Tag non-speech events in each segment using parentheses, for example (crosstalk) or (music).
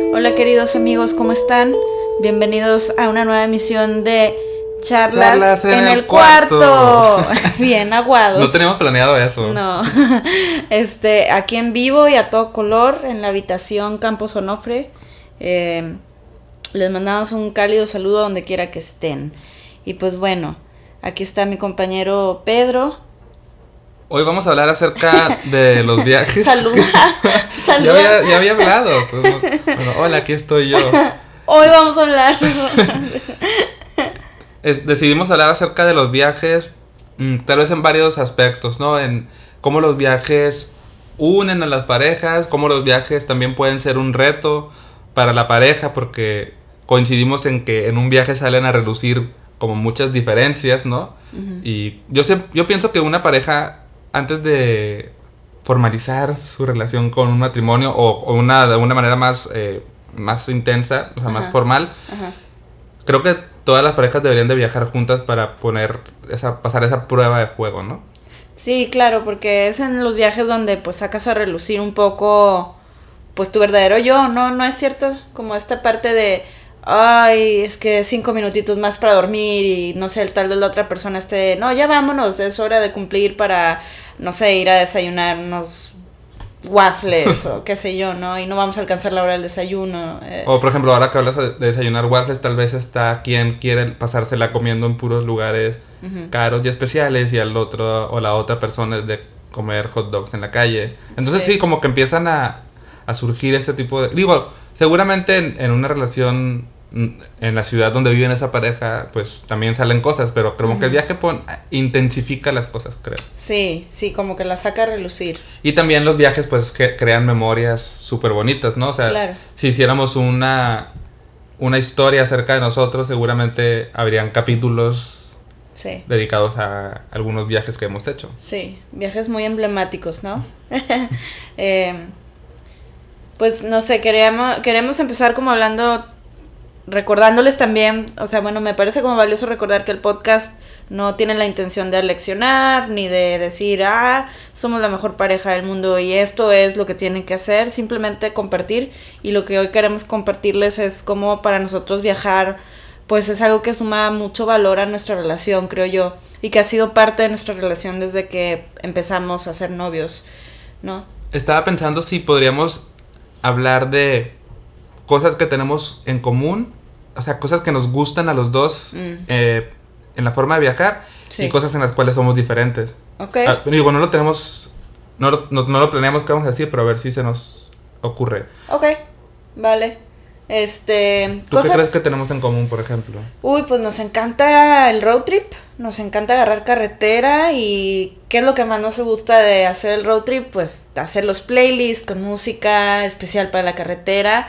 Hola queridos amigos, ¿cómo están? Bienvenidos a una nueva emisión de Charlas, Charlas en, en el, el cuarto. cuarto. (laughs) Bien aguados. No teníamos planeado eso. No. (laughs) Este, aquí en vivo y a todo color, en la habitación Campos Onofre. Eh, les mandamos un cálido saludo donde quiera que estén. Y pues bueno, aquí está mi compañero Pedro. Hoy vamos a hablar acerca de los viajes. Saluda. (laughs) ya, Saluda. había, ya había hablado. pues, bueno, hola, aquí estoy yo. (laughs) Hoy vamos a hablar. (laughs) Es- decidimos hablar acerca de los viajes, mm, tal vez en varios aspectos, ¿no? En cómo los viajes unen a las parejas, cómo los viajes también pueden ser un reto para la pareja, porque coincidimos en que en un viaje salen a relucir como muchas diferencias, ¿no? Y yo sé, yo pienso que una pareja, antes de formalizar su relación con un matrimonio o, o una, de una manera más, eh, más intensa, o sea, más formal, Ajá. Creo que todas las parejas deberían de viajar juntas para poner esa, pasar esa prueba de fuego, ¿no? Sí, claro, porque es en los viajes donde pues sacas a relucir un poco pues tu verdadero yo, ¿no? No es cierto, como esta parte de ay, es que cinco minutitos más para dormir y no sé, tal vez la otra persona esté, no, ya vámonos, es hora de cumplir para, no sé, ir a desayunar unos waffles o (laughs) qué sé yo, ¿no? Y no vamos a alcanzar la hora del desayuno. eh. O por ejemplo, ahora que hablas de desayunar waffles, tal vez está quien quiere pasársela comiendo en puros lugares caros y especiales y al otro o la otra persona es de comer hot dogs en la calle. Entonces Sí. sí, como que empiezan a, a surgir este tipo de... Digo, seguramente en, en una relación mm, en la ciudad donde viven esa pareja, pues también salen cosas, pero como que el viaje pon- intensifica las cosas, creo. Sí, sí, como que la saca a relucir. Y también los viajes pues que crean memorias súper bonitas, ¿no? O sea, Claro. si hiciéramos una, una historia acerca de nosotros, seguramente habrían capítulos Sí. dedicados a algunos viajes que hemos hecho. Sí, viajes muy emblemáticos, ¿no? (laughs) (laughs) Eh, pues no sé, queremos, queremos empezar como hablando, recordándoles también, o sea, bueno, me parece como valioso recordar que el podcast no tiene la intención de aleccionar, ni de decir, ah, somos la mejor pareja del mundo y esto es lo que tienen que hacer, simplemente compartir y lo que hoy queremos compartirles es cómo para nosotros viajar pues es algo que suma mucho valor a nuestra relación, creo yo, y que ha sido parte de nuestra relación desde que empezamos a ser novios, ¿no? Estaba pensando si podríamos hablar de cosas que tenemos en común, o sea, cosas que nos gustan a los dos Mm. eh, en la forma de viajar Sí. y cosas en las cuales somos diferentes. ¿Ok? Ah, digo, no lo tenemos, no no, no lo planeamos que vamos a decir, pero a ver si se nos ocurre. Ok, vale. Este, ¿Tú qué crees que tenemos en común, por ejemplo? Uy, pues nos encanta el road trip, nos encanta agarrar carretera y ¿qué es lo que más nos gusta de hacer el road trip? Pues hacer los playlists con música especial para la carretera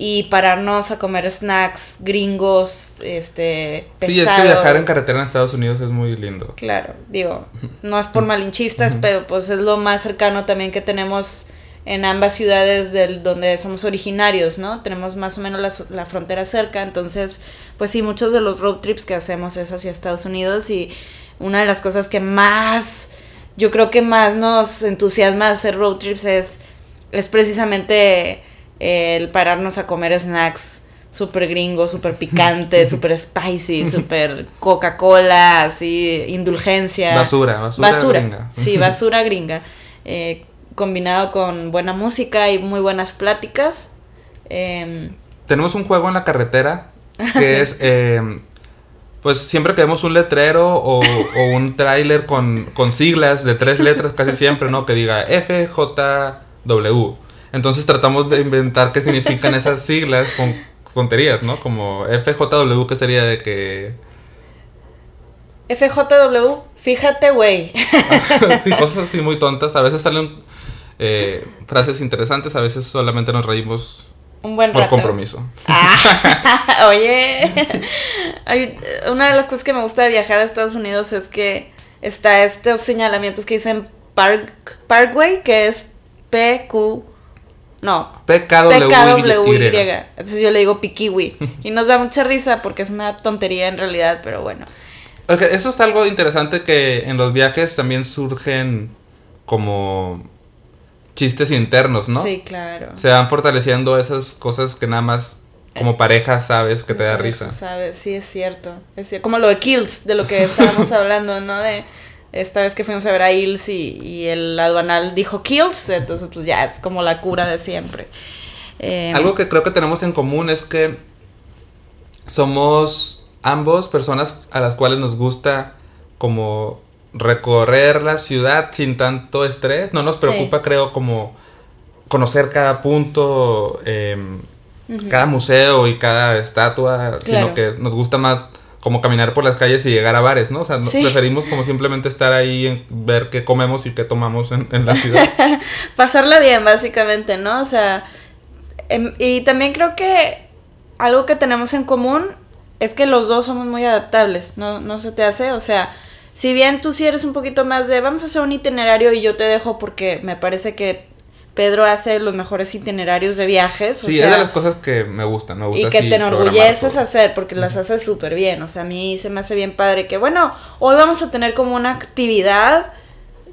y pararnos a comer snacks gringos, este, pesados. Sí, es que viajar en carretera en Estados Unidos es muy lindo. Claro, digo, no es por malinchistas, pero pues es lo más cercano también que tenemos en ambas ciudades del donde somos originarios, ¿no? Tenemos más o menos la, la frontera cerca, entonces, pues sí, muchos de los road trips que hacemos es hacia Estados Unidos y una de las cosas que más, yo creo que más nos entusiasma hacer road trips es, es precisamente el pararnos a comer snacks súper gringos, súper picantes, (laughs) súper spicy, súper Coca-Cola, así, indulgencia. Basura, basura gringa. Sí, basura gringa. Eh, combinado con buena música y muy buenas pláticas. Em, Tenemos un juego en la carretera (laughs) que es, eh, pues siempre que vemos un letrero o, o un tráiler con, con siglas de tres letras casi siempre, ¿no? Que diga FJW. Entonces tratamos de inventar qué significan esas siglas con tonterías, ¿no? Como FJW, que sería de que... FJW, fíjate, güey. (laughs) sí, cosas así muy tontas. A veces salen eh, frases interesantes, a veces solamente nos reímos Un buen por rato. compromiso. Ah, (laughs) (laughs) oye, una de las cosas que me gusta de viajar a Estados Unidos es que está estos señalamientos que dicen Park, Parkway, que es PQ, no, PKWY. Entonces yo le digo Pikiwi. (laughs) Y nos da mucha risa porque es una tontería en realidad, pero bueno. Eso es algo interesante que en los viajes también surgen como chistes internos, ¿no? Sí, claro. Se van fortaleciendo esas cosas que nada más como pareja sabes que te da risa. Sabes, sí, es cierto. Es cierto. Como lo de Kills, de lo que (laughs) estábamos hablando, ¿no? De esta vez que fuimos a ver a Hills y, y el aduanal dijo Kills, entonces pues ya es como la cura de siempre. Eh, Algo que creo que tenemos en común es que somos ambos personas a las cuales nos gusta como recorrer la ciudad sin tanto estrés. No nos preocupa, creo, como conocer cada punto, em, cada museo y cada estatua, sino que nos gusta más como caminar por las calles y llegar a bares, ¿no? O sea, preferimos como simplemente estar ahí, en ver qué comemos y qué tomamos en, en la ciudad. (laughs) Pasarla bien, básicamente, ¿no? O sea, em, y también creo que algo que tenemos en común es que los dos somos muy adaptables, ¿no? No se te hace, o sea, si bien tú sí eres un poquito más de vamos a hacer un itinerario y yo te dejo porque me parece que Pedro hace los mejores itinerarios de viajes. Sí, es de las cosas que me gustan, me gusta. Y que te enorgulleces hacer porque las haces súper bien. O sea, a mí se me hace bien padre que, bueno, hoy vamos a tener como una actividad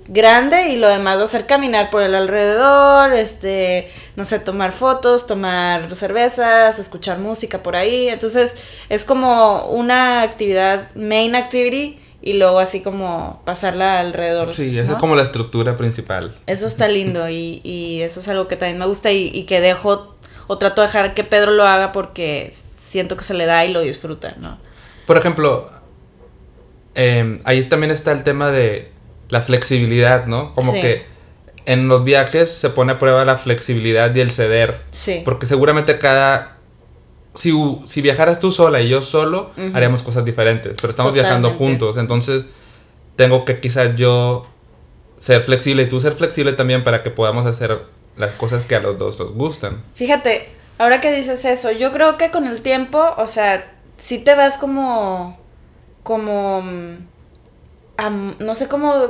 grande y lo demás va a ser caminar por el alrededor, este, no sé, tomar fotos, tomar cervezas, escuchar música por ahí. Entonces, es como una actividad, main activity y luego así como pasarla alrededor. Sí, esa es como la estructura principal. Eso está lindo y, y eso es algo que también me gusta y, y, que dejo o trato de dejar que Pedro lo haga porque siento que se le da y lo disfruta, ¿no? Por ejemplo, eh, ahí también está el tema de la flexibilidad, ¿no? Como que en los viajes se pone a prueba la flexibilidad y el ceder. Sí. Porque seguramente cada si, si viajaras tú sola y yo solo, haríamos cosas diferentes, pero estamos viajando juntos, entonces tengo que quizás yo ser flexible y tú ser flexible también para que podamos hacer las cosas que a los dos nos gustan. Fíjate, ahora que dices eso, yo creo que con el tiempo, o sea, si te vas como, como, no sé cómo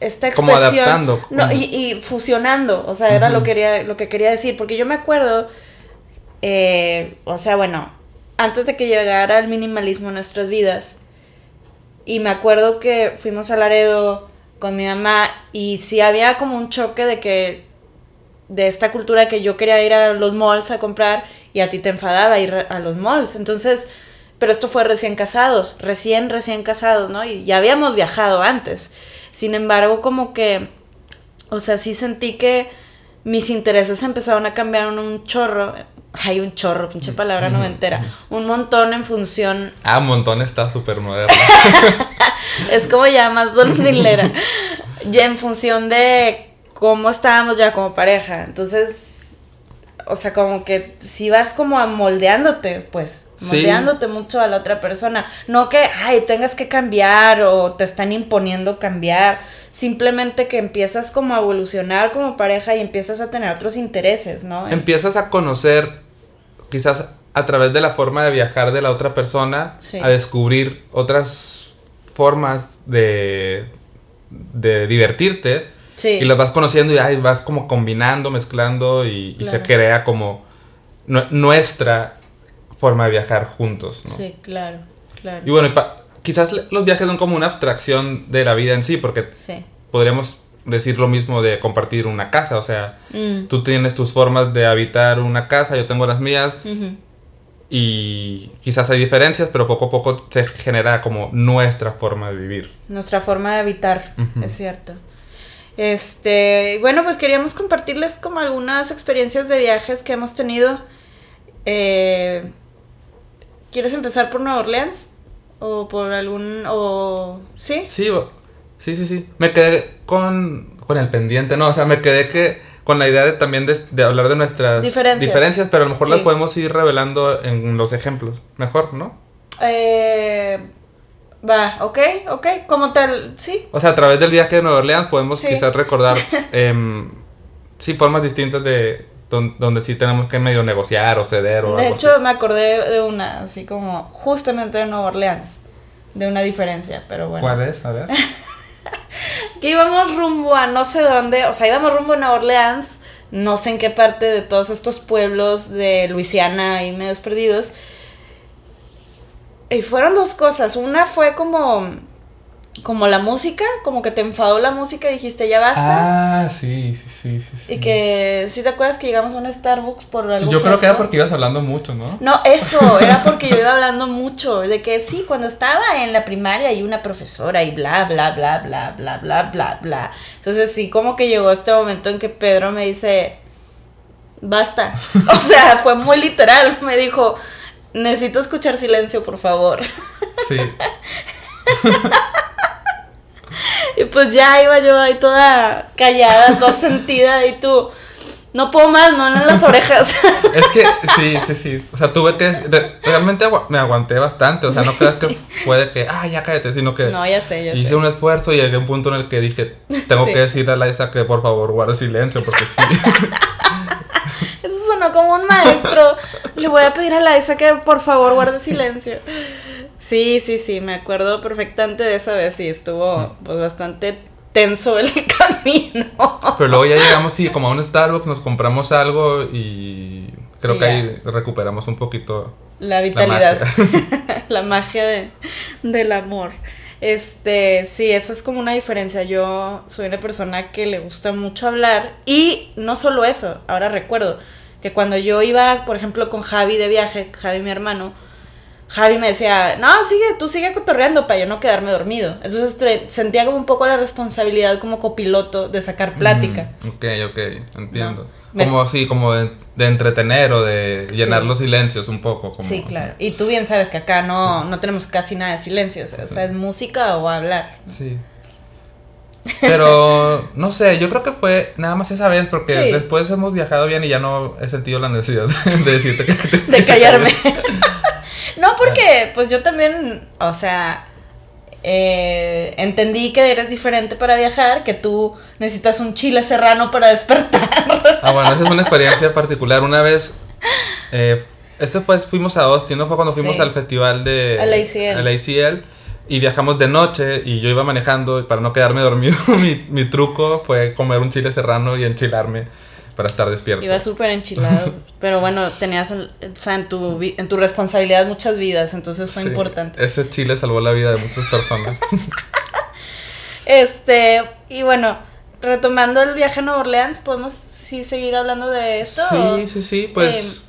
esta expresión. Como adaptando. No, y, y, fusionando, o sea, era lo, quería, lo que quería decir, porque yo me acuerdo eh, o sea, bueno, antes de que llegara el minimalismo en nuestras vidas, y me acuerdo que fuimos a Laredo con mi mamá y sí había como un choque de que de esta cultura que yo quería ir a los malls a comprar y a ti te enfadaba ir a los malls. Entonces, pero esto fue recién casados, recién, recién casados, ¿no? Y ya habíamos viajado antes. Sin embargo, como que, o sea, sí sentí que mis intereses empezaron a cambiar un chorro hay un chorro, pinche palabra no me entera. Un montón en función. Ah, un montón está súper moderno. (laughs) es como ya más dos milera. ya en función de cómo estábamos ya como pareja. Entonces, o sea, como que si vas como moldeándote, pues, moldeándote mucho a la otra persona. No que, ay, tengas que cambiar o te están imponiendo cambiar. Simplemente que empiezas como a evolucionar como pareja y empiezas a tener otros intereses, ¿no? Empiezas a conocer quizás a través de la forma de viajar de la otra persona a descubrir otras formas de, de divertirte. Y las vas conociendo y ahí vas como combinando, mezclando y, se crea como nuestra forma de viajar juntos. Sí, claro, claro. Y bueno, quizás los viajes son como una abstracción de la vida en sí, porque podríamos decir lo mismo de compartir una casa, o sea, mm. tú tienes tus formas de habitar una casa, yo tengo las mías, y quizás hay diferencias, pero poco a poco se genera como nuestra forma de vivir. Nuestra forma de habitar, es cierto. Este, bueno, pues queríamos compartirles como algunas experiencias de viajes que hemos tenido. Eh, ¿Quieres empezar por Nueva Orleans? ¿O por algún... o... ¿Sí? Sí, Sí, sí, sí. Me quedé con, con el pendiente, ¿no? O sea, me quedé que con la idea de también de, hablar de nuestras diferencias, pero a lo mejor las podemos ir revelando en los ejemplos. Mejor, ¿no? Eh, va, ok, ok, como tal, sí. O sea, a través del viaje de Nueva Orleans podemos quizás recordar, (laughs) eh, sí, formas distintas de donde, sí tenemos que medio negociar o ceder o De hecho, me acordé de una, así como justamente de Nueva Orleans, de una diferencia, pero bueno. ¿Cuál es? A ver. (laughs) (laughs) que íbamos rumbo a no sé dónde, o sea, íbamos rumbo a Nueva Orleans, no sé en qué parte de todos estos pueblos de Luisiana y medios perdidos. Y fueron dos cosas. Una fue como como la música, como que te enfadó la música y dijiste ya basta. Ah, sí, sí, sí, sí. sí. Y que, ¿sí te acuerdas que llegamos a un Starbucks por algo Yo creo que era porque ibas hablando mucho, ¿no? No, eso, era porque yo iba hablando mucho, de que sí, cuando estaba en la primaria hay una profesora y bla, bla, bla, bla, bla, bla, bla, bla. Entonces sí, como que llegó este momento en que Pedro me dice, basta. (laughs) O sea, fue muy literal, me dijo, necesito escuchar silencio, por favor. Sí. (laughs) Y pues ya iba yo ahí toda callada, toda (laughs) sentida y tú, no puedo más, no en las orejas. (laughs) Es que sí, sí, sí. O sea, tuve que. realmente me aguanté bastante. O sea, no creas que fue de que, ah, ya cállate, sino que. No, ya sé, ya Hice sé. un esfuerzo y llegué a un punto en el que dije, tengo Sí. que decirle a Laisa que por favor guarde silencio, porque sí. (laughs) Eso sonó como un maestro. Le voy a pedir a la esa que por favor guarde silencio. Sí, sí, sí, me acuerdo perfectamente de esa vez y estuvo pues bastante tenso el (laughs) camino. Pero luego ya llegamos y como a un Starbucks nos compramos algo y creo que ahí recuperamos un poquito. La vitalidad. magia. (laughs) La magia de, del amor. Este, sí, esa es como una diferencia. Yo soy una persona que le gusta mucho hablar y no solo eso, ahora recuerdo que cuando yo iba, por ejemplo, con Javi de viaje, Javi mi hermano, Javi me decía, no, sigue, tú sigue cotorreando para yo no quedarme dormido. Entonces sentía como un poco la responsabilidad como copiloto de sacar plática. Mm, ok, ok, entiendo. Como así, como de, de entretener o de llenar Sí. los silencios un poco. Como, Sí, claro. Y tú bien sabes que acá no, no tenemos casi nada de silencio. O sea, es música o hablar. Sí. Pero, (laughs) no sé, yo creo que fue nada más esa vez porque Sí. después hemos viajado bien y ya no he sentido la necesidad (laughs) de decirte que te- De callarme. (laughs) no, porque pues yo también, o sea, eh, entendí que eres diferente para viajar, que tú necesitas un chile serrano para despertar. Ah, bueno, esa es una experiencia particular. Una vez, eh, este pues fuimos a Austin, ¿no? Fue cuando fuimos Sí. al festival de... Al ACL. al ACL, y viajamos de noche y yo iba manejando y para no quedarme dormido, (laughs) mi, mi truco fue comer un chile serrano y enchilarme para estar despierto. Iba súper enchilado. (laughs) Pero bueno, tenías, o sea, en tu, en tu responsabilidad muchas vidas, entonces fue Sí, importante. Ese chile salvó la vida de muchas personas. (laughs) (laughs) Este, y bueno, retomando el viaje a Nueva Orleans, ¿podemos sí seguir hablando de esto? o- Sí, sí, sí, pues...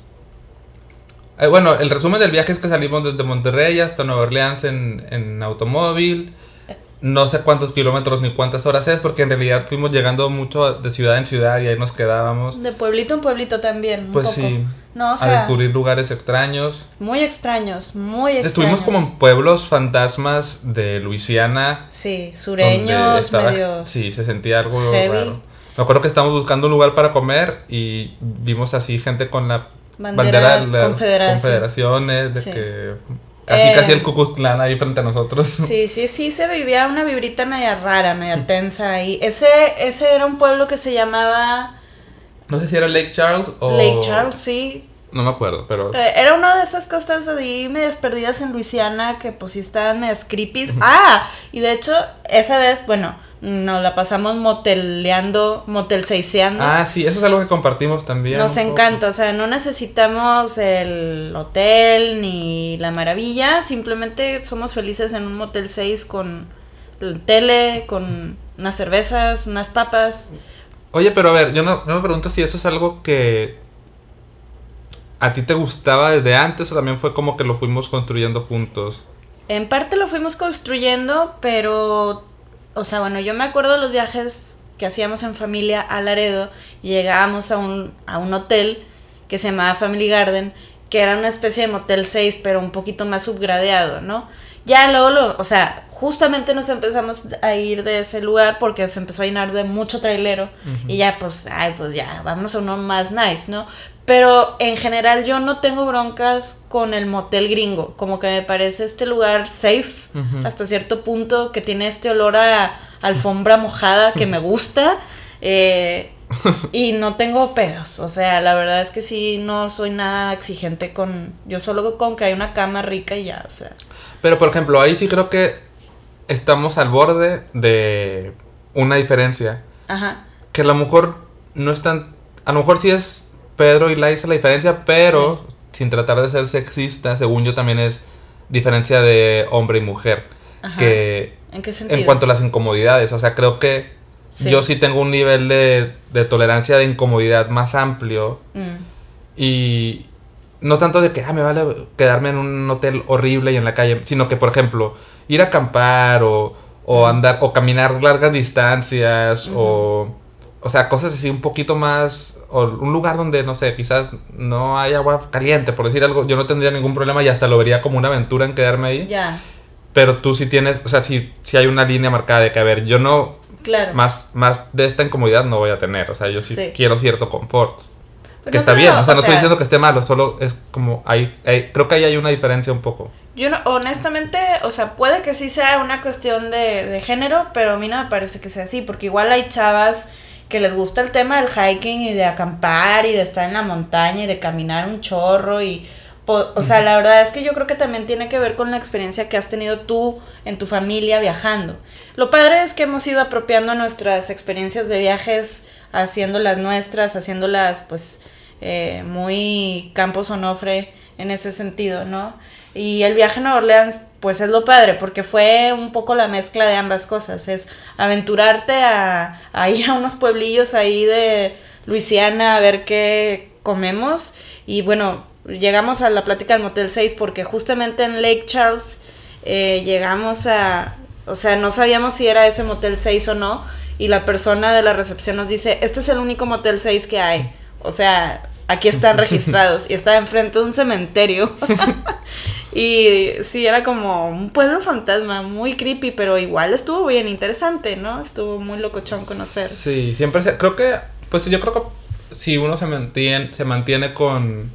eh, bueno, el resumen del viaje es que salimos desde Monterrey hasta Nueva Orleans en, en automóvil. No sé cuántos kilómetros ni cuántas horas es, porque en realidad fuimos llegando mucho de ciudad en ciudad y ahí nos quedábamos. De pueblito en pueblito también. un Pues poco. sí, No, o a sea, descubrir lugares extraños. muy extraños, muy extraños. Estuvimos como en pueblos fantasmas de Luisiana. Sí, sureños, estaba- medios. Sí, se sentía algo heavy. raro. Me acuerdo que estábamos buscando un lugar para comer y vimos así gente con la Bandera bandera de las confederación. confederaciones, de Sí. que casi Eh, casi el Ku ahí frente a nosotros. Sí, (laughs) sí, sí, se vivía una vibrita media rara, media tensa ahí. Ese, ese era un pueblo que se llamaba No sé si era Lake Charles o Lake Charles, sí. No me acuerdo, pero Eh, era una de esas costas ahí medias perdidas en Luisiana que pues sí estaban medias creepy. Ah, y de hecho, esa vez, bueno, nos la pasamos moteleando, motel seiseando. Ah, sí, eso es algo que compartimos también. Nos encanta, o sea, no necesitamos el hotel ni la maravilla, simplemente somos felices en un motel 6 con tele, con unas cervezas, unas papas. Oye, pero a ver, yo, no, yo me pregunto si eso es algo que a ti te gustaba desde antes o también fue como que lo fuimos construyendo juntos. En parte lo fuimos construyendo, pero, o sea, bueno, yo me acuerdo de los viajes que hacíamos en familia a Laredo y llegábamos a un, a un hotel que se llamaba Family Garden, que era una especie de motel 6, pero un poquito más subgradeado, ¿no? Ya luego, lo, o sea, justamente nos empezamos a ir de ese lugar porque se empezó a llenar de mucho trailero y ya, pues, ay, pues ya, vámonos a uno más nice, ¿no? Pero en general yo no tengo broncas con el motel gringo, como que me parece este lugar safe hasta cierto punto, que tiene este olor a alfombra mojada que (laughs) me gusta. eh, (laughs) y no tengo pedos, o sea, la verdad es que sí, no soy nada exigente con, yo solo con que hay una cama rica y ya, o sea. Pero por ejemplo, ahí sí creo que estamos al borde de una diferencia. Ajá. Que a lo mejor no es tan... A lo mejor sí es Pedro y Laisa la diferencia, pero sin tratar de ser sexista, según yo también es diferencia de hombre y mujer. Ajá. que ¿En qué sentido? en cuanto a las incomodidades, o sea, creo que Sí. yo sí tengo un nivel de, de tolerancia de incomodidad más amplio. Mm, y no tanto de que ah, me vale quedarme en un hotel horrible y en la calle, sino que, por ejemplo, ir a acampar o, o andar o caminar largas distancias o, o sea, cosas así un poquito más, o un lugar donde, no sé, quizás no hay agua caliente, por decir algo, yo no tendría ningún problema y hasta lo vería como una aventura en quedarme ahí. Ya, Pero tú sí tienes, o sea, sí, sí hay una línea marcada de que, a ver, yo no, claro. más, más de esta incomodidad no voy a tener, o sea, yo sí, Sí. quiero cierto confort. Pero que no está creo, bien, o sea, no estoy sea, diciendo que esté malo, solo es como, hay, hay- creo que ahí hay una diferencia un poco. Yo no- honestamente, o sea, puede que sí sea una cuestión de, de género, pero a mí no me parece que sea así, porque igual hay chavas que les gusta el tema del hiking y de acampar y de estar en la montaña y de caminar un chorro y... O sea, la verdad es que yo creo que también tiene que ver con la experiencia que has tenido tú en tu familia viajando. Lo padre es que hemos ido apropiando nuestras experiencias de viajes, haciéndolas nuestras, haciéndolas pues eh, muy Campos Onofre en ese sentido, ¿no? Y el viaje a Nueva Orleans, pues es lo padre, porque fue un poco la mezcla de ambas cosas. Es aventurarte a, a ir a unos pueblillos ahí de Luisiana a ver qué comemos. Y bueno, llegamos a la plática del Motel 6 porque justamente en Lake Charles eh, llegamos a... O sea, no sabíamos si era ese Motel 6 o no. Y la persona de la recepción nos dice, este es el único Motel 6 que hay. O sea, aquí están (laughs) registrados. y está enfrente de un cementerio. (laughs) y sí, era como un pueblo fantasma, muy creepy, pero igual estuvo bien interesante, ¿no? Estuvo muy locochón conocer. Sí, siempre se, creo que, pues yo creo que si uno se mantiene, se mantiene con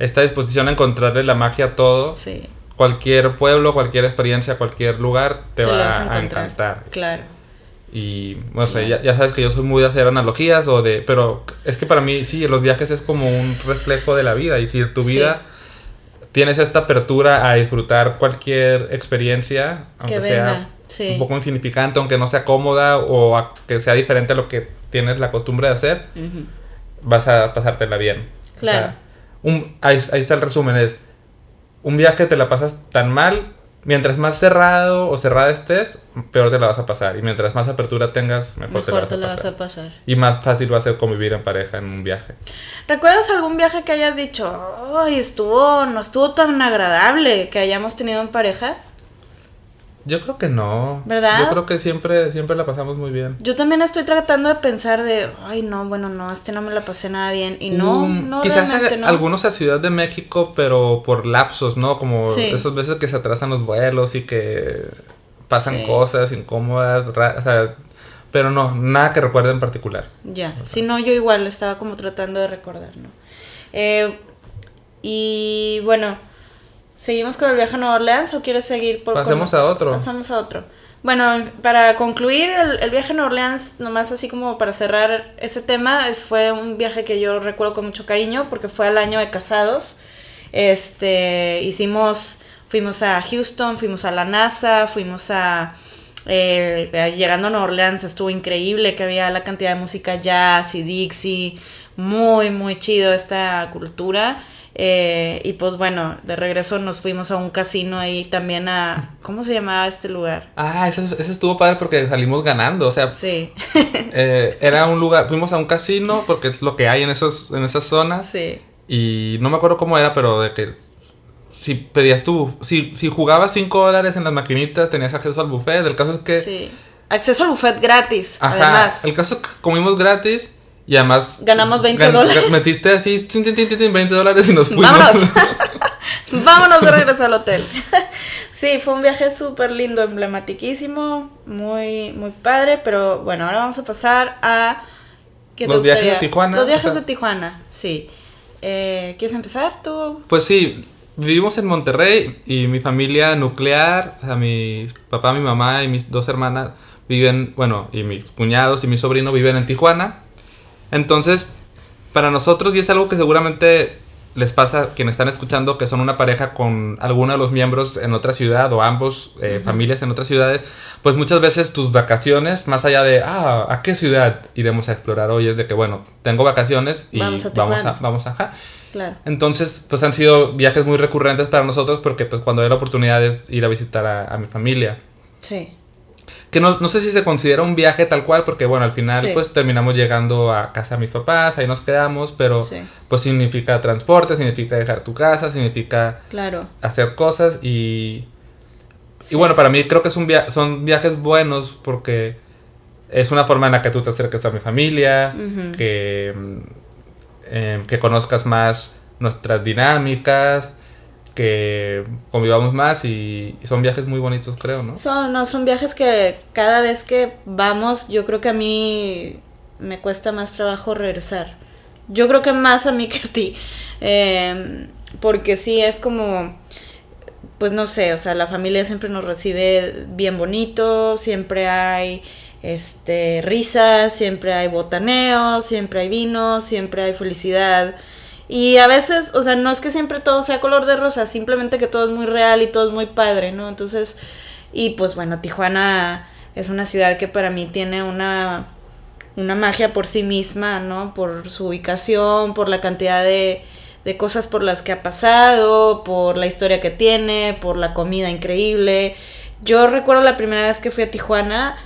esta disposición a encontrarle la magia a todo, Sí. cualquier pueblo, cualquier experiencia, cualquier lugar te se va a encantar. Claro. Y, no sé, ya, ya sabes que yo soy muy de hacer analogías o de... Pero es que para mí, sí, los viajes es como un reflejo de la vida. Y si tu Sí. vida tienes esta apertura a disfrutar cualquier experiencia, Que aunque sea sí. un poco insignificante, aunque no sea cómoda o a- que sea diferente a lo que tienes la costumbre de hacer, vas a pasártela bien. O Claro. sea, un, ahí, ahí está el resumen, es un viaje te la pasas tan mal, mientras más cerrado o cerrada estés, peor te la vas a pasar. Y mientras más apertura tengas, mejor, Mejor te la vas, a, pasar. pasar. Y más fácil va a ser convivir en pareja en un viaje. ¿Recuerdas algún viaje que hayas dicho, ay, estuvo, no estuvo tan agradable que hayamos tenido en pareja? Yo creo que no. ¿Verdad? Yo creo que siempre, siempre la pasamos muy bien. Yo también estoy tratando de pensar de, ay, no, bueno, no, este no me la pasé nada bien. Y no, Um, no, quizás realmente a- no. algunos a Ciudad de México, pero por lapsos, ¿no? Como Sí. esas veces que se atrasan los vuelos y que pasan Sí. cosas incómodas, o sea, pero no, nada que recuerde en particular. Ya, si no, yo igual estaba como tratando de recordar, ¿no? Eh, y bueno, ¿seguimos con el viaje a Nueva Orleans o quieres seguir por... Pasemos con- a otro. Pasamos a otro. Bueno, para concluir el, el viaje a Nueva Orleans, nomás así como para cerrar ese tema, es- fue un viaje que yo recuerdo con mucho cariño porque fue al año de casados. Este, hicimos, fuimos a Houston, fuimos a la NASA, fuimos a... eh, llegando a Nueva Orleans estuvo increíble que había la cantidad de música jazz y Dixie, muy, muy chido esta cultura. Eh, y pues bueno, de regreso nos fuimos a un casino ahí también a... (laughs) ¿Cómo se llamaba este lugar? Ah, eso, eso estuvo padre porque salimos ganando, o sea, Sí, (laughs) eh, era un lugar, fuimos a un casino porque es lo que hay en, esos, en esas zonas sí. y no me acuerdo cómo era, pero de que si pedías tú, si, si jugabas 5 dólares en las maquinitas tenías acceso al buffet, el caso es que... Sí. Acceso al buffet gratis, Ajá, además. el caso es que comimos gratis y además... Ganamos 20 gan- dólares. Metiste así, tin, tin, tin, tin, tin, 20 dólares y nos fuimos. Vámonos. (laughs) Vámonos de regreso al hotel. sí, fue un viaje súper lindo, emblematiquísimo, muy, muy padre, pero bueno, ahora vamos a pasar a... ¿qué te Los viajes de? Tijuana, Los viajes o sea- de Tijuana, sí. Eh, ¿Quieres empezar tú? Pues sí, vivimos en Monterrey y mi familia nuclear, o sea, mi papá, mi mamá y mis dos hermanas viven, bueno, y mis cuñados y mi sobrino viven en Tijuana. Entonces, para nosotros, y es algo que seguramente les pasa a quienes están escuchando que son una pareja con alguno de los miembros en otra ciudad o ambos eh, familias en otras ciudades, pues muchas veces tus vacaciones, más allá de, ah, ¿a qué ciudad iremos a explorar hoy? Es de que, bueno, tengo vacaciones y Vamos a vamos a, Tijuana. vamos a, ajá. Claro. Entonces, pues han sido viajes muy recurrentes para nosotros porque pues cuando hay la oportunidad es ir a visitar a, a mi familia. Sí. Que no, no sé si se considera un viaje tal cual, porque bueno, al final Sí. pues terminamos llegando a casa de mis papás, ahí nos quedamos, pero Sí. pues significa transporte, significa dejar tu casa, significa Claro. hacer cosas y... Sí. Y bueno, para mí creo que es un via- son viajes buenos porque es una forma en la que tú te acerques a mi familia, que, mm, em, que conozcas más nuestras dinámicas, que convivamos más y, son viajes muy bonitos creo, ¿no? Son, no, son viajes que cada vez que vamos, yo creo que a mí me cuesta más trabajo regresar. Yo creo que más a mí que a ti. Eh, porque sí, es como, pues no sé, o sea, la familia siempre nos recibe bien bonito, siempre hay este risas, siempre hay botaneo, siempre hay vino, siempre hay felicidad. Y a veces, o sea, no es que siempre todo sea color de rosa, simplemente que todo es muy real y todo es muy padre, ¿no? Entonces, y pues bueno, Tijuana es una ciudad que para mí tiene una, una magia por sí misma, ¿no? Por su ubicación, por la cantidad de, de cosas por las que ha pasado, por la historia que tiene, por la comida increíble. Yo recuerdo la primera vez que fui a Tijuana,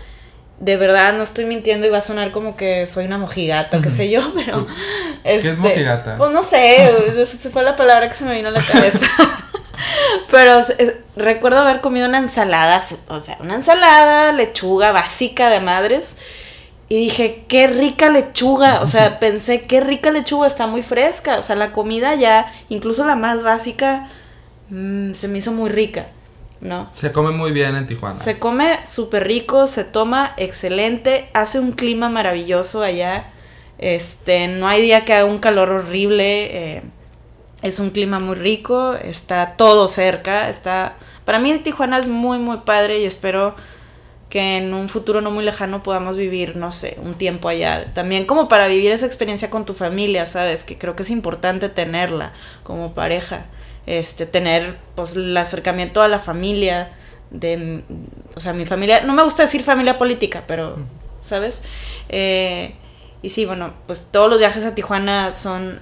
de verdad no estoy mintiendo y va a sonar como que soy una mojigata o qué sé yo, pero... (laughs) ¿Qué es este, mojigata? Pues no sé, esa fue la palabra que se me vino a la cabeza. (laughs) Pero recuerdo haber comido una ensalada, o sea, una ensalada, lechuga básica de madres. Y dije, qué rica lechuga. O sea, pensé, qué rica lechuga, está muy fresca. O sea, la comida ya, incluso la más básica, mm, se me hizo muy rica, ¿no? Se come muy bien en Tijuana. Se come súper rico, se toma excelente, hace un clima maravilloso allá. Este, no hay día que haga un calor horrible. eh, es un clima muy rico, está todo cerca, está... Para mí Tijuana es muy, muy padre y espero que en un futuro no muy lejano podamos vivir, no sé, un tiempo allá. También como para vivir esa experiencia con tu familia, ¿sabes? Que creo que es importante tenerla como pareja. Este, tener pues el acercamiento a la familia de o sea, mi familia, no me gusta decir familia política, pero ¿sabes? Eh, y sí, bueno, pues todos los viajes a Tijuana son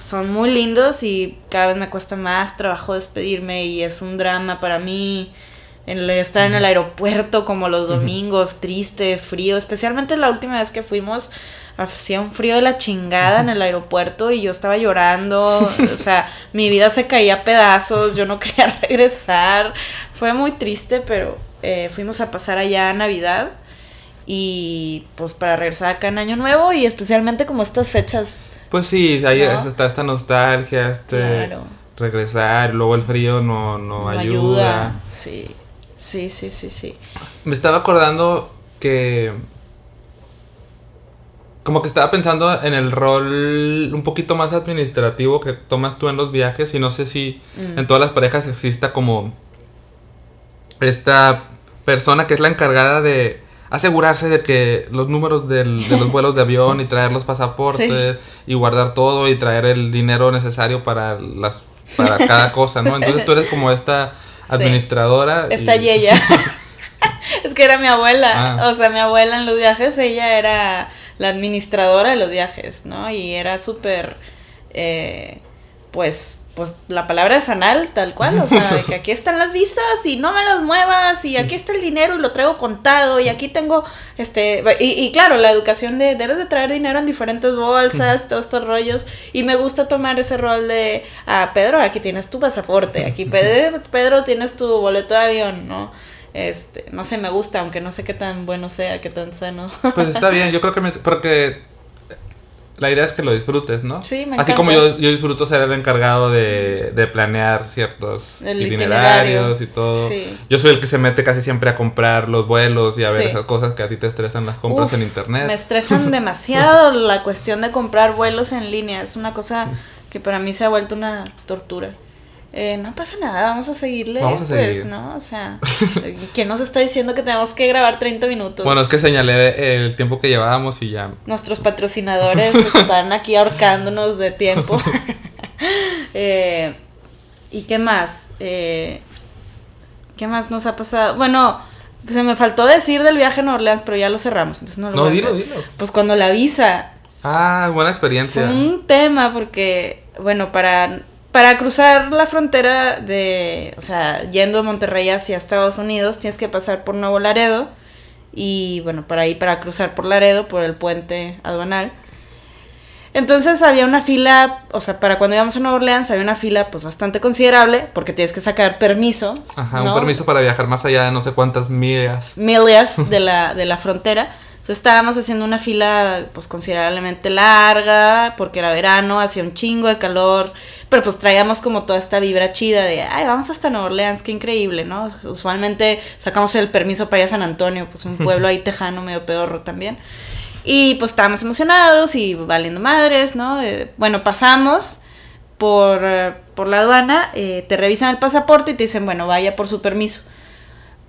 son muy lindos y cada vez me cuesta más trabajo despedirme y es un drama para mí el estar en el aeropuerto como los domingos, triste, frío, especialmente la última vez que fuimos hacía un frío de la chingada en el aeropuerto y yo estaba llorando, o sea, (laughs) mi vida se caía a pedazos, yo no quería (laughs) regresar, fue muy triste, pero eh, fuimos a pasar allá Navidad y pues para regresar acá en Año Nuevo y especialmente como estas fechas Pues sí, ahí está esta nostalgia, este Claro. regresar, luego el frío no, no, ayuda. Sí, sí, sí, sí, sí. Me estaba acordando que como que estaba pensando en el rol un poquito más administrativo que tomas tú en los viajes y no sé si Mm. en todas las parejas exista como esta persona que es la encargada de asegurarse de que los números del- de los vuelos de avión y traer los pasaportes y guardar todo y traer el dinero necesario para las para cada cosa, ¿no? Entonces tú eres como esta Sí. administradora. Esta y- Yeya. (laughs) (laughs) es que era mi abuela. Ah. O sea, mi abuela en los viajes, ella era la administradora de los viajes, ¿no? Y era súper, eh, pues, pues la palabra es anal, tal cual. O sea, de que aquí están las visas y no me las muevas y aquí está el dinero y lo traigo contado y aquí tengo, este, y, y claro, la educación de debes de traer dinero en diferentes bolsas, todos estos rollos. Y me gusta tomar ese rol de, ah, Pedro, aquí tienes tu pasaporte, aquí Pedro, Pedro tienes tu boleto de avión, ¿no? Este, no sé, me gusta, aunque no sé qué tan bueno sea, qué tan sano. Pues está bien, yo creo que me, (laughs) porque la idea es que lo disfrutes, ¿no? Sí, me Así encanta. como yo, yo disfruto ser el encargado de, de planear ciertos El itinerarios itinerario, y todo. sí. Yo soy el que se mete casi siempre a comprar los vuelos y a ver Sí. esas cosas que a ti te estresan las compras Uf, en internet. Me (laughs) estresan demasiado la cuestión de comprar vuelos en línea. Es una cosa (laughs) que para mí se ha vuelto una tortura. Eh, no pasa nada, vamos a seguirle. Vamos a pues, seguir. ¿no? O sea, (laughs) ¿quién nos está diciendo que tenemos que grabar 30 minutos? Bueno, es que señalé el tiempo que llevábamos y ya. Nuestros patrocinadores (laughs) están aquí ahorcándonos de tiempo. (laughs) Eh, ¿Y qué más? Eh, ¿Qué más nos ha pasado? Bueno, se me faltó decir del viaje a Nueva Orleans, pero ya lo cerramos. Entonces no, lo No, dilo, dilo. Pues cuando la visa. Ah, buena Fue experiencia. un tema porque, bueno, para para cruzar la frontera de, o sea, yendo de Monterrey hacia Estados Unidos, tienes que pasar por Nuevo Laredo y bueno, para ahí, para cruzar por Laredo, por el puente aduanal. Entonces había una fila, o sea, para cuando íbamos a Nueva Orleans había una fila pues bastante considerable porque tienes que sacar permiso. Ajá, un permiso para viajar más allá de no sé cuántas millas. Millas de la, de la frontera. Entonces estábamos haciendo una fila pues considerablemente larga porque era verano, hacía un chingo de calor, pero pues traíamos como toda esta vibra chida de, ay, vamos hasta Nueva Orleans, qué increíble, ¿no? Usualmente sacamos el permiso para ir a San Antonio, pues un (laughs) pueblo ahí tejano medio pedorro también. Y pues estábamos emocionados y valiendo madres, ¿no? Eh, bueno, pasamos por, eh, por la aduana, eh, te revisan el pasaporte y te dicen, bueno, vaya por su permiso.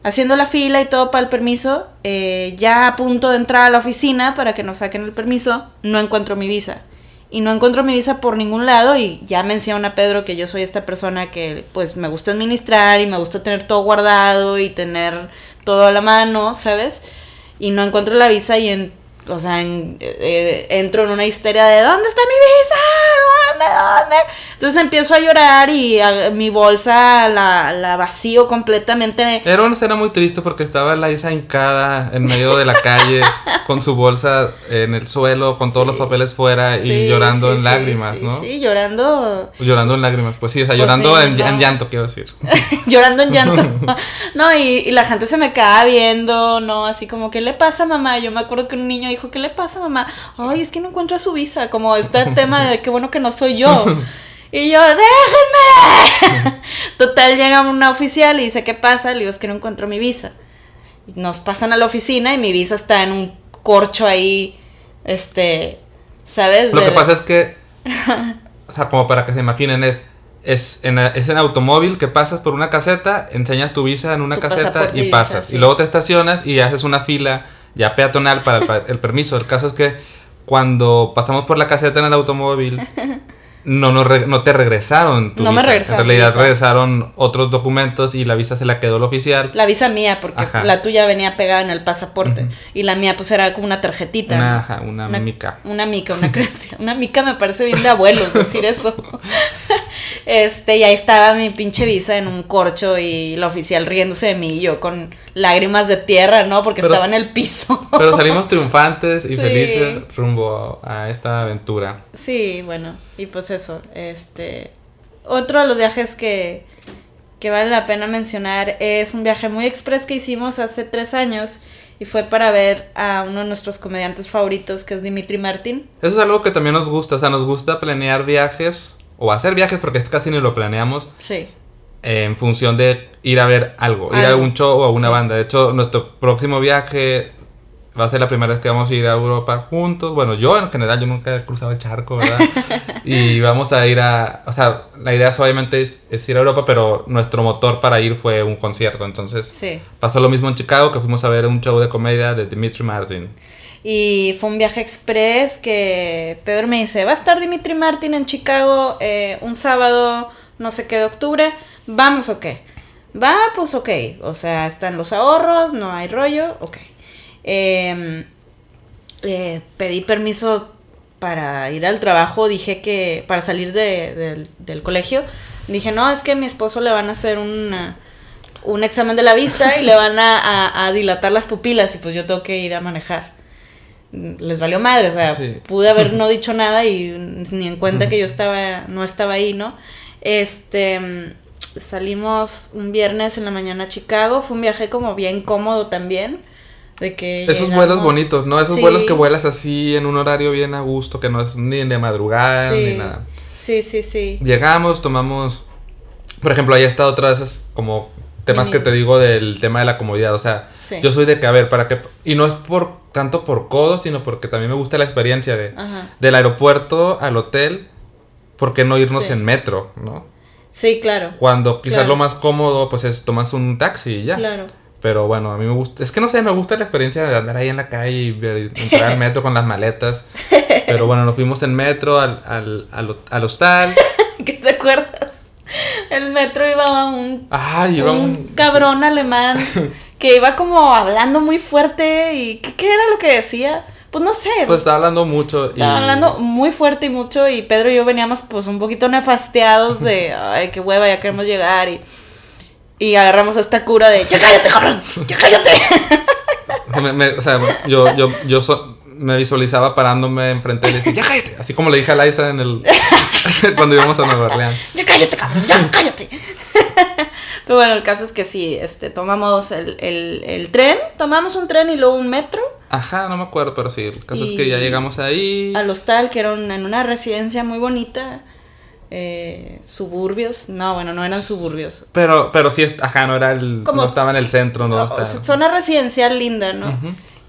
Haciendo la fila y todo para el permiso, ya a punto de entrar a la oficina para que nos saquen el permiso, no encuentro mi visa. Y no encuentro mi visa por ningún lado y ya menciona Pedro que yo soy esta persona que pues me gusta administrar y me gusta tener todo guardado y tener todo a la mano, ¿sabes? Y no encuentro la visa y en o sea, eh, entro en una histeria de ¿dónde está mi visa? ¿Dónde? ¿Dónde? Entonces empiezo a llorar y mi bolsa la, la, vacío completamente. Era una escena muy triste porque estaba la Isa hincada en medio de la (laughs) calle con su bolsa en el suelo, con todos los papeles fuera y llorando en lágrimas, ¿no? Sí, llorando. Llorando en lágrimas, pues sí, o sea, pues llorando en, llanto, quiero decir. (laughs) llorando en llanto. (laughs) no, y, y, la gente se me quedaba viendo, ¿no? Así como, ¿qué le pasa, mamá? Yo me acuerdo que un niño dijo, ¿qué le pasa, mamá? Ay, es que no encuentro su visa. Como está el (laughs) tema de qué bueno que no soy yo. Y yo, déjenme. (laughs) Total, llega una oficial y dice, ¿qué pasa? Le digo, es que no encuentro mi visa. nos pasan a la oficina y mi visa está en un corcho ahí, este, ¿sabes? Lo que pasa es que, o sea, como para que se imaginen, es, es, en, es en automóvil que pasas por una caseta, enseñas tu visa en una caseta y, pasas. Y luego te estacionas y haces una fila ya peatonal para el, el permiso. El caso es que cuando pasamos por la caseta en el automóvil no, no, no te regresaron tu no Me regresaron en realidad regresaron otros documentos y la visa se la quedó el oficial. La visa mía, porque la tuya venía pegada en el pasaporte. Y la mía, pues era como una tarjetita. Una, ajá, una, mica. Una mica, una (laughs) creencia. Una mica me parece bien de abuelos decir eso. (laughs) este, y ahí estaba mi pinche visa en un corcho y la oficial riéndose de mí y yo con lágrimas de tierra, ¿no? Porque estaba en el piso. pero salimos (laughs) triunfantes y felices rumbo a esta aventura. Sí, bueno. Y pues eso, este... Otro de los viajes que, que vale la pena mencionar es un viaje muy express que hicimos hace tres años y fue para ver a uno de nuestros comediantes favoritos que es Dimitri Martin. Eso es algo que también nos gusta, o sea, nos gusta planear viajes o hacer viajes porque casi ni lo planeamos. Sí. En función de ir a ver algo, ir a un show o a una banda. De hecho, nuestro próximo viaje va a ser la primera vez que vamos a ir a Europa juntos. Bueno, yo en general, yo nunca he cruzado el charco, ¿verdad? (laughs) y vamos a ir a... O sea, la idea obviamente es, ir a Europa, pero nuestro motor para ir fue un concierto. Entonces, sí. pasó lo mismo en Chicago, que fuimos a ver un show de comedia de Dimitri Martin. Y fue un viaje express que Pedro me dice, va a estar Dimitri Martin en Chicago eh, un sábado, no sé qué, de octubre. ¿Vamos o qué? Va, pues ok. O sea, están los ahorros, no hay rollo, ok. Em, eh, pedí permiso para ir al trabajo, dije que para salir de, del colegio, dije, no, es que a mi esposo le van a hacer un examen de la vista y le van a, dilatar las pupilas y pues yo tengo que ir a manejar. Les valió madre, o sea, pude haber no (laughs) dicho nada y ni en cuenta que yo estaba, no estaba ahí, ¿no? Este, salimos un viernes en la mañana a Chicago, fue un viaje como bien cómodo también que Esos vuelos bonitos, ¿no? Esos vuelos que vuelas así en un horario bien a gusto, que no es ni de madrugada ni nada. Sí, sí, sí. Llegamos, tomamos. Por ejemplo, ahí está otra de esas como temas que te digo del tema de la comodidad. O sea, yo soy de que, a ver, para que. Y no es por tanto por codo, sino porque también me gusta la experiencia de del aeropuerto al hotel. ¿Por qué no irnos en metro, no? Sí, claro. Cuando quizás lo más cómodo, pues es tomas un taxi y ya. Claro. Pero bueno, a mí me gusta. Es que no sé, me gusta la experiencia de andar ahí en la calle y entrar al metro con las maletas. (laughs) Pero bueno, nos fuimos en metro al, al, al, hostal. (laughs) ¿Qué te acuerdas? El metro iba a un, ah, iba un, un cabrón alemán (laughs) que iba como hablando muy fuerte y ¿qué, qué era lo que decía? pues no sé. Pues estaba hablando mucho. Y... Estaba hablando muy fuerte y mucho y Pedro y yo veníamos pues un poquito nefasteados de, (laughs) ay, qué hueva, ya queremos llegar y, y agarramos esta cura de, ya cállate, cabrón, ya cállate. (laughs) o sea, yo, yo, yo me visualizaba parándome enfrente de él y decía, ya cállate, así como le dije a Liza en el, (laughs) cuando íbamos a Nueva Orleans. Ya cállate, cabrón, ya cállate. (laughs) Pero bueno, el caso es que sí, este, tomamos el, el, el, tren, tomamos un tren y luego un metro. Ajá, no me acuerdo, pero sí, el caso es que ya llegamos ahí. Al hostal, que era en una residencia muy bonita. Eh, suburbios, no, bueno, no eran suburbios. Pero, pero sí, ajá, no era el, no estaba en el centro, no, estaba. Zona residencial linda, ¿no?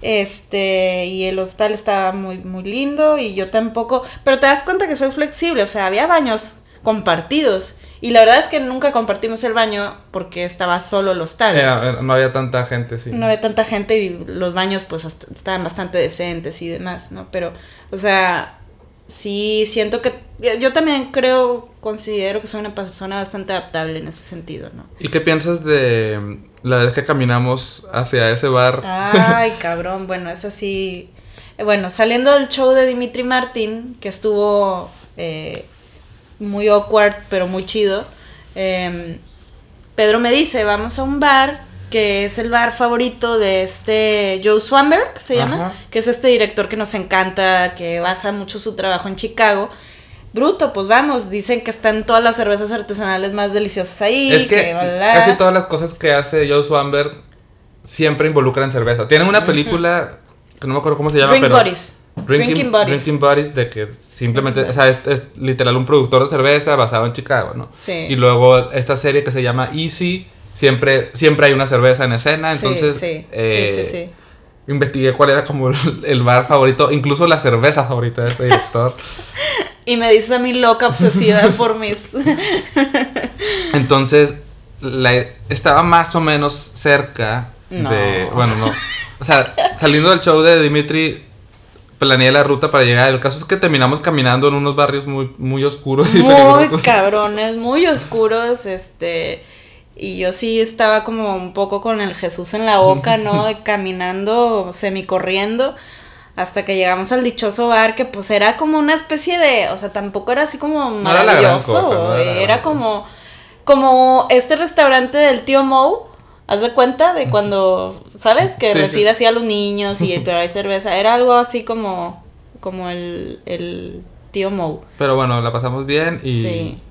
Este, y el hostal estaba muy, muy lindo y yo tampoco, pero te das cuenta que soy flexible, o sea, había baños compartidos y la verdad es que nunca compartimos el baño porque estaba solo el hostal. no había tanta gente, sí. No había tanta gente y los baños pues estaban bastante decentes y demás, ¿no? Pero, o sea, sí siento que yo también creo, considero que soy una persona bastante adaptable en ese sentido, ¿no? ¿Y qué piensas de la vez que caminamos hacia ese bar? Ay, (laughs) cabrón, bueno, eso sí. Eh, bueno, saliendo del show de Dimitri Martin, que estuvo eh, muy awkward, pero muy chido. Em, Pedro me dice, vamos a un bar que es el bar favorito de este Joe Swanberg, se llama, que es este director que nos encanta, que basa mucho su trabajo en Chicago. Bruto, pues vamos, dicen que están todas las cervezas artesanales más deliciosas ahí. Es que, casi todas las cosas que hace Joe Swanberg siempre involucran cerveza. Tienen una película, que no me acuerdo cómo se llama, pero... Drinking, Buddies. de que simplemente, o sea, es, literal un productor de cerveza basado en Chicago, ¿no? Sí. Y luego esta serie que se llama Easy, siempre, siempre hay una cerveza en escena, entonces... Sí, sí, eh, sí, sí, Investigué cuál era como (laughs) el, bar favorito, incluso la cerveza favorita de este director. (laughs) y me dices a mí loca, obsesiva (laughs) por mis... entonces, la, estaba más o menos cerca de... Bueno, no. O sea, saliendo del show de Dimitri, planeé la ruta para llegar. El caso es que terminamos caminando en unos barrios muy, muy oscuros y muy cabrones, muy oscuros, este. Y yo sí estaba como un poco con el Jesús en la boca, ¿no? (laughs) De caminando, semicorriendo, hasta que llegamos al dichoso bar, que pues era como una especie de, o sea, tampoco era así como maravilloso, era, como, como este restaurante del tío Moe, ¿Haz de cuenta de cuando, ¿sabes? Que recibe así a los niños y (laughs) pero hay cerveza. Era algo así como, como el, el tío Moe. Pero bueno, la pasamos bien y... Sí.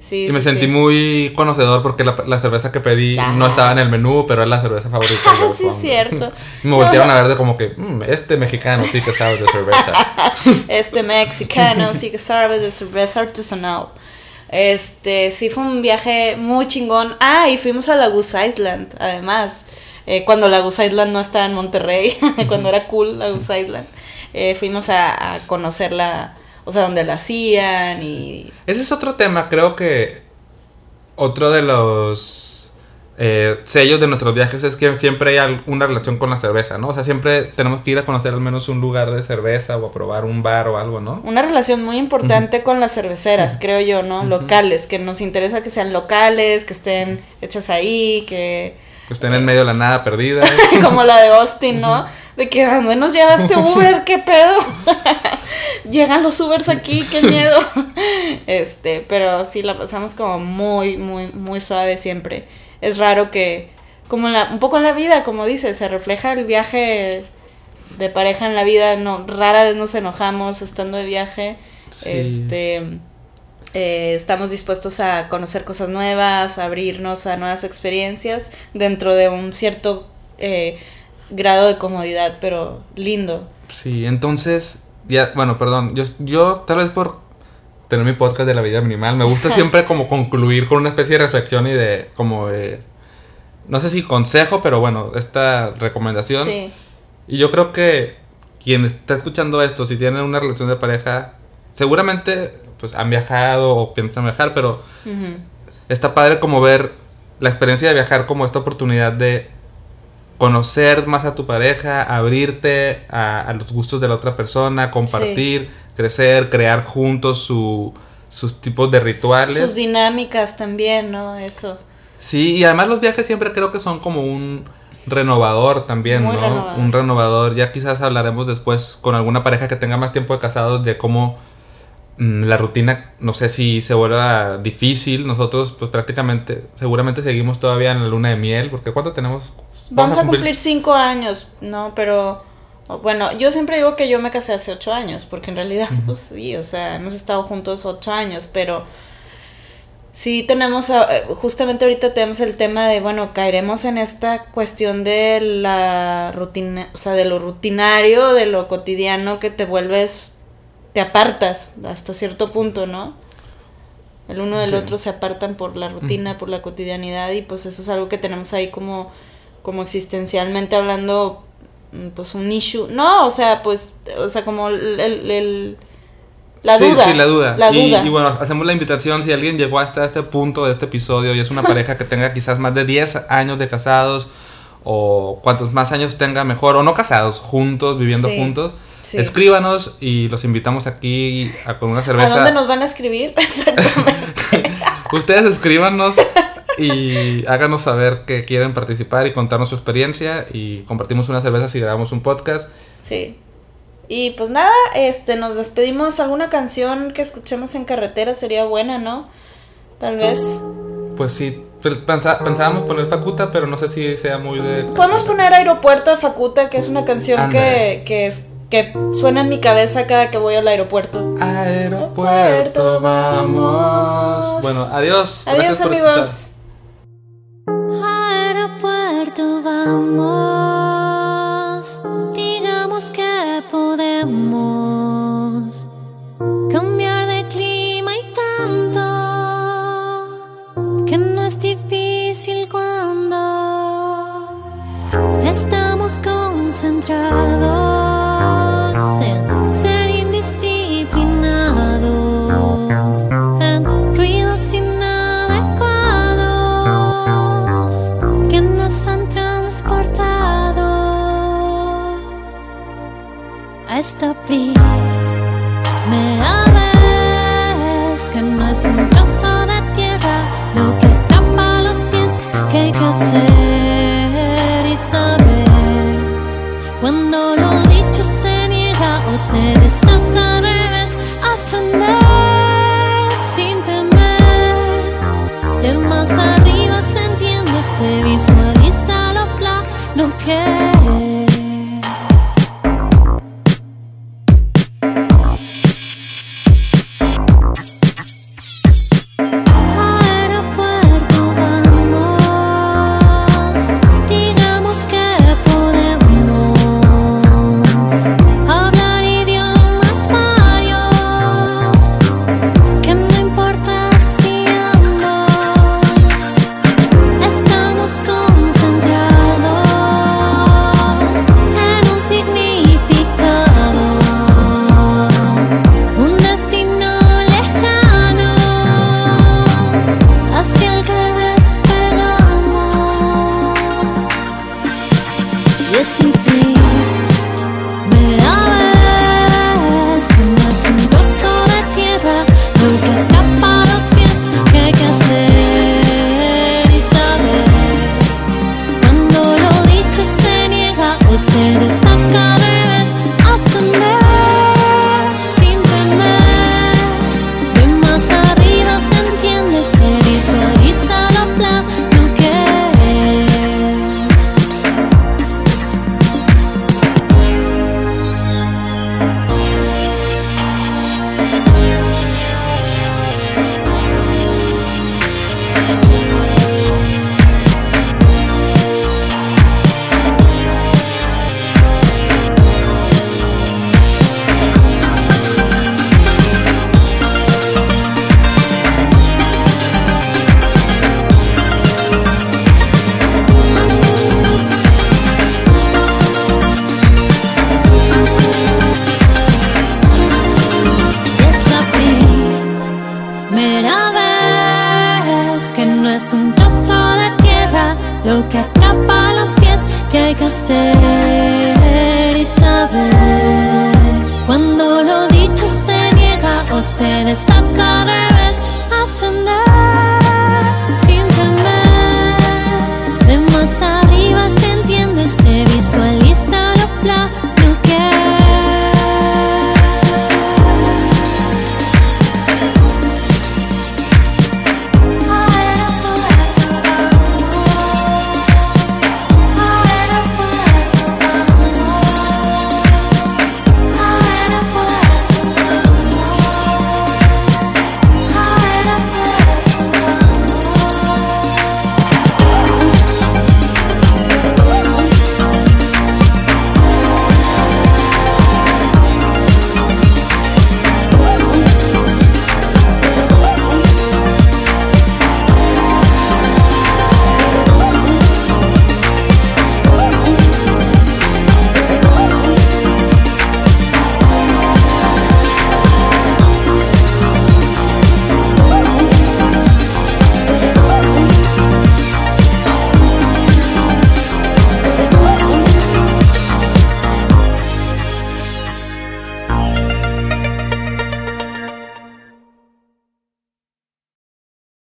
Sí, y me sentí muy conocedor porque la, cerveza que pedí no estaba en el menú, pero es la cerveza favorita. (laughs) sí, es cierto. (laughs) Y me voltearon a ver de como que, mm, este mexicano sí que sabe de cerveza. (laughs) este mexicano sí que sabe de cerveza artesanal. Este, sí fue un viaje muy chingón. Ah, y fuimos a la Goose Island, además. Eh, cuando la Goose Island no estaba en Monterrey, cuando era cool la Goose Island. Eh, fuimos a, a, conocerla, o sea, donde la hacían y... Ese es otro tema, creo que otro de los eh, sellos de nuestros viajes es que siempre hay una relación con la cerveza, ¿no? O sea, siempre tenemos que ir a conocer al menos un lugar de cerveza o a probar un bar o algo, ¿no? Una relación muy importante con las cerveceras, creo yo, ¿no? Locales, que nos interesa que sean locales, que estén hechas ahí, que... Que estén en medio de la nada perdida. (laughs) Como la de Austin, ¿no? De que, ¿a dónde nos llevaste Uber? ¿Qué pedo? (laughs) Llegan los Ubers aquí, qué miedo. (laughs) este, pero sí, la pasamos como muy, muy, muy suave siempre es raro que, como la, un poco en la vida, como dice, se refleja el viaje de pareja en la vida, no, rara vez nos enojamos estando de viaje, este, eh, estamos dispuestos a conocer cosas nuevas, a abrirnos a nuevas experiencias dentro de un cierto eh, grado de comodidad, pero lindo. Sí, entonces, ya, bueno, perdón, yo, yo tal vez por tener mi podcast de la vida minimal. Me gusta (laughs) siempre como concluir con una especie de reflexión y de como de, no sé si consejo, pero bueno, esta recomendación. Sí. Y yo creo que quien está escuchando esto, si tienen una relación de pareja, seguramente pues han viajado o piensan viajar, pero está padre como ver la experiencia de viajar como esta oportunidad de conocer más a tu pareja, abrirte a, los gustos de la otra persona, compartir, crecer, crear juntos su, sus tipos de rituales. Sus dinámicas también, ¿no? Eso. Sí, y además los viajes siempre creo que son como un renovador también, Muy ¿no? renovador. Un renovador. Ya quizás hablaremos después con alguna pareja que tenga más tiempo de casados de cómo la rutina, no sé si se vuelva difícil. Nosotros, pues prácticamente, seguramente seguimos todavía en la luna de miel, porque ¿cuánto tenemos? Vamos a cumplir cinco años, ¿no? Pero bueno, yo siempre digo que yo me casé hace ocho años, porque en realidad, pues sí, o sea, hemos estado juntos ocho años, pero sí tenemos, eh, justamente ahorita tenemos el tema de, bueno, caeremos en esta cuestión de la rutina, o sea, de lo rutinario, de lo cotidiano que te vuelves, te apartas hasta cierto punto, ¿no? El uno del otro se apartan por la rutina, por la cotidianidad y pues eso es algo que tenemos ahí como, como existencialmente hablando, mm, pues un issue. No, o sea, pues, o sea, como el, el- el- la Sí, duda. Sí, la duda. La y, duda. y bueno, hacemos la invitación, si alguien llegó hasta este punto de este episodio y es una (laughs) pareja que tenga quizás más de 10 años de casados, o cuantos más años tenga mejor, o no casados, juntos, viviendo Sí, juntos, sí. escríbanos y los invitamos aquí a, con una ¿A cerveza. dónde nos van a escribir? (laughs) Exactamente. (laughs) Ustedes escríbanos y háganos saber que quieren participar y contarnos su experiencia y compartimos una cerveza si grabamos un podcast. sí. Y pues nada, este, nos despedimos. ¿Alguna canción que escuchemos en carretera sería buena, no? Tal vez. Pues sí, pues, pensábamos poner Pacuta, pero no sé si sea muy de... Podemos poner Aeropuerto a Facuta, que es una canción que, que, es, que suena en mi cabeza cada que voy al aeropuerto. Aeropuerto, vamos. Bueno, adiós. Adiós Gracias por amigos. Aeropuerto vamos, digamos que podemos cambiar de clima y tanto que no es difícil cuando estamos concentrados ser indisciplinados, en ruidos inadecuados que nos han transportado a esta primera